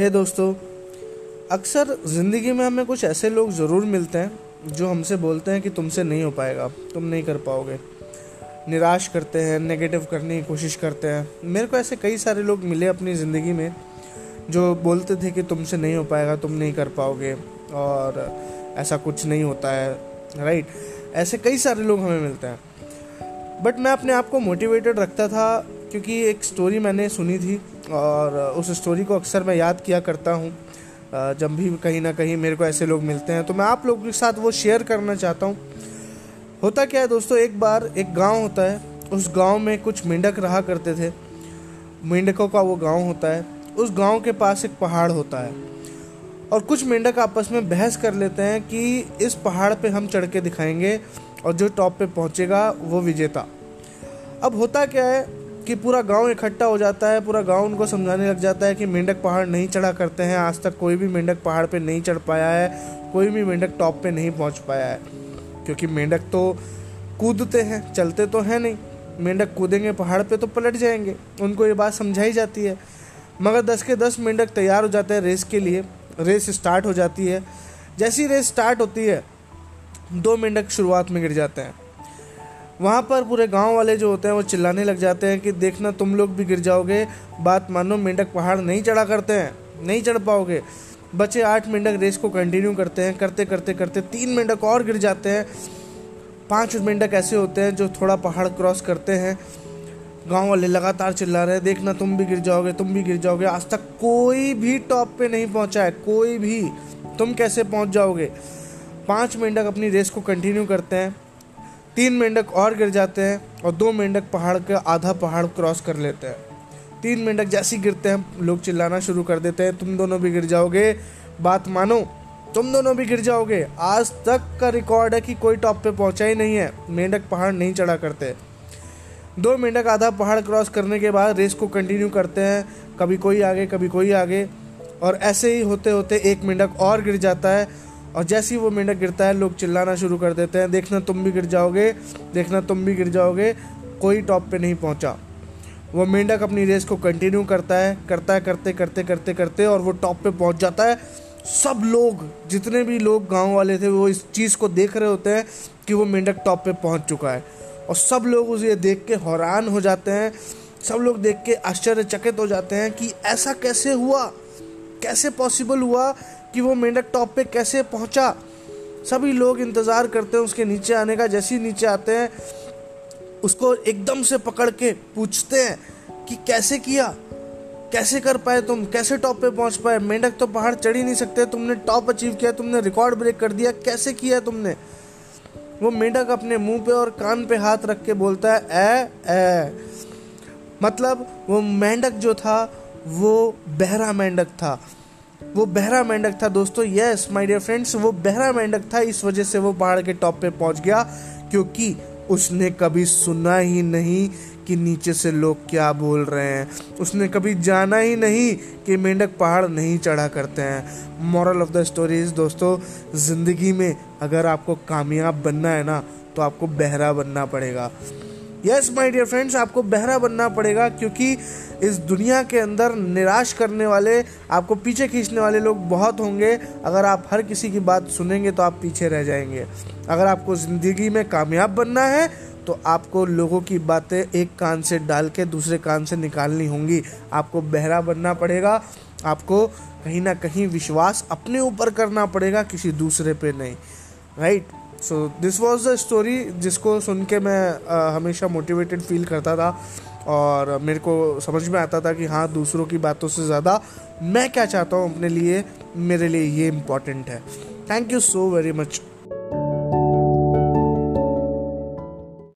हे दोस्तों, अक्सर ज़िंदगी में हमें कुछ ऐसे लोग ज़रूर मिलते हैं जो हमसे बोलते हैं कि तुमसे नहीं हो पाएगा, तुम नहीं कर पाओगे। निराश करते हैं नेगेटिव करने की कोशिश करते हैं। मेरे को ऐसे कई सारे लोग मिले अपनी ज़िंदगी में जो बोलते थे कि तुमसे नहीं हो पाएगा, तुम नहीं कर पाओगे और ऐसा कुछ नहीं होता है राइट ऐसे कई सारे लोग हमें मिलते हैं। बट मैं अपने आप को मोटिवेटेड रखता था क्योंकि एक स्टोरी मैंने सुनी थी और उस स्टोरी को अक्सर मैं याद किया करता हूँ। जब भी कहीं ना कहीं मेरे को ऐसे लोग मिलते हैं तो मैं आप लोगों के साथ वो शेयर करना चाहता हूँ। होता क्या है दोस्तों, एक बार एक गाँव होता है, उस गाँव में कुछ मेंढक रहा करते थे। मेंढकों का वो गाँव होता है, उस गाँव के पास एक पहाड़ होता है और कुछ मेंढक आपस में बहस कर लेते हैं कि इस पहाड़ पे हम चढ़ के दिखाएँगे और जो टॉप पे पहुंचेगा वो विजेता। अब होता क्या है कि पूरा गाँव इकट्ठा हो जाता है, पूरा गाँव उनको समझाने लग जाता है कि मेंढक पहाड़ नहीं चढ़ा करते हैं। आज तक कोई भी मेंढक पहाड़ पे नहीं चढ़ पाया है, कोई भी मेंढक टॉप पे नहीं पहुँच पाया है। क्योंकि मेंढक तो कूदते हैं, चलते तो हैं नहीं। मेंढक कूदेंगे पहाड़ पे तो पलट जाएँगे, उनको ये बात समझाई जाती है। मगर दस के दस मेंढक तैयार हो जाते हैं रेस के लिए, रेस स्टार्ट हो जाती है। जैसी रेस स्टार्ट होती है, दो मेंढक शुरुआत में गिर जाते हैं। वहाँ पर पूरे गाँव वाले जो होते हैं वो चिल्लाने लग जाते हैं कि देखना तुम लोग भी गिर जाओगे। बात मानो मेंढक पहाड़ नहीं चढ़ा करते हैं, नहीं चढ़ पाओगे। बचे आठ मेंढक रेस को कंटिन्यू करते हैं, करते करते करते तीन मेंढक और गिर जाते हैं। पाँच मेंढक ऐसे होते हैं जो थोड़ा पहाड़ क्रॉस करते हैं। गाँव वाले लगातार चिल्ला रहे हैं, देखना तुम भी गिर जाओगे, तुम भी गिर जाओगे। आज तक कोई भी टॉप पे नहीं पहुँचा है, कोई भी। तुम कैसे पहुँच जाओगे? पाँच मेंढक अपनी रेस को कंटिन्यू करते हैं। तीन मेंढक और गिर जाते हैं और दो मेंढक पहाड़ का आधा पहाड़ क्रॉस कर लेते हैं। तीन मेंढक जैसे ही गिरते हैं, लोग चिल्लाना शुरू कर देते हैं, तुम दोनों भी गिर जाओगे। बात मानो, तुम दोनों भी गिर जाओगे। आज तक का रिकॉर्ड है कि कोई टॉप पे पहुँचा ही नहीं है। मेंढक पहाड़ नहीं चढ़ा करते। दो मेंढक आधा पहाड़ क्रॉस करने के बाद रेस को कंटिन्यू करते हैं, कभी कोई आगे, कभी कोई आगे। और ऐसे ही होते होते एक मेंढक और गिर जाता है और जैसे ही वो मेंढक गिरता है, लोग चिल्लाना शुरू कर देते हैं, देखना तुम भी गिर जाओगे, देखना तुम भी गिर जाओगे, कोई टॉप पे नहीं पहुँचा। वो मेंढक अपनी रेस को कंटिन्यू करता है करता है, करते करते करते करते, और वो टॉप पे पहुँच जाता है। सब लोग, जितने भी लोग गाँव वाले थे, वो इस चीज़ को देख रहे होते हैं कि वो मेंढक टॉप पे पहुँच चुका है। और सब लोग उसे देख के हैरान हो जाते हैं, सब लोग देख के आश्चर्यचकित हो जाते हैं कि ऐसा कैसे हुआ? कैसे पॉसिबल हुआ कि वो मेंढक टॉप पे कैसे पहुँचा? सभी लोग इंतज़ार करते हैं उसके नीचे आने का। जैसे ही नीचे आते हैं, उसको एकदम से पकड़ के पूछते हैं कि कैसे किया? कैसे कर पाए तुम? कैसे टॉप पे पहुँच पाए? मेंढक तो पहाड़ चढ़ ही नहीं सकते। तुमने टॉप अचीव किया, तुमने रिकॉर्ड ब्रेक कर दिया। कैसे किया तुमने? वो मेंढक अपने मुँह पे और कान पे हाथ रख के बोलता है ए ए मतलब वो मेंढक जो था, वो बहरा मेंढक था। वो बहरा मेंढक था दोस्तों यस माय डियर फ्रेंड्स वो बहरा मेंढक था, इस वजह से वो पहाड़ के टॉप पे पहुँच गया, क्योंकि उसने कभी सुना ही नहीं कि नीचे से लोग क्या बोल रहे हैं। उसने कभी जाना ही नहीं कि मेंढक पहाड़ नहीं चढ़ा करते हैं। मॉरल ऑफ़ द स्टोरीज दोस्तों, ज़िंदगी में अगर आपको कामयाब बनना है ना तो आपको बहरा बनना पड़ेगा। यस माय डियर फ्रेंड्स आपको बहरा बनना पड़ेगा क्योंकि इस दुनिया के अंदर निराश करने वाले, आपको पीछे खींचने वाले लोग बहुत होंगे। अगर आप हर किसी की बात सुनेंगे तो आप पीछे रह जाएँगे। अगर आपको ज़िंदगी में कामयाब बनना है तो आपको लोगों की बातें एक कान से डाल के दूसरे कान से निकालनी होंगी। आपको बहरा बनना पड़ेगा। आपको कहीं ना कहीं विश्वास अपने ऊपर करना पड़ेगा, किसी दूसरे पे नहीं। Right so this was the story जिसको सुन के मैं आ, हमेशा मोटिवेटेड फील करता था और मेरे को समझ में आता था कि हाँ दूसरों की बातों से ज़्यादा मैं क्या चाहता हूँ अपने लिए मेरे लिए ये इंपॉर्टेंट है। Thank you so very much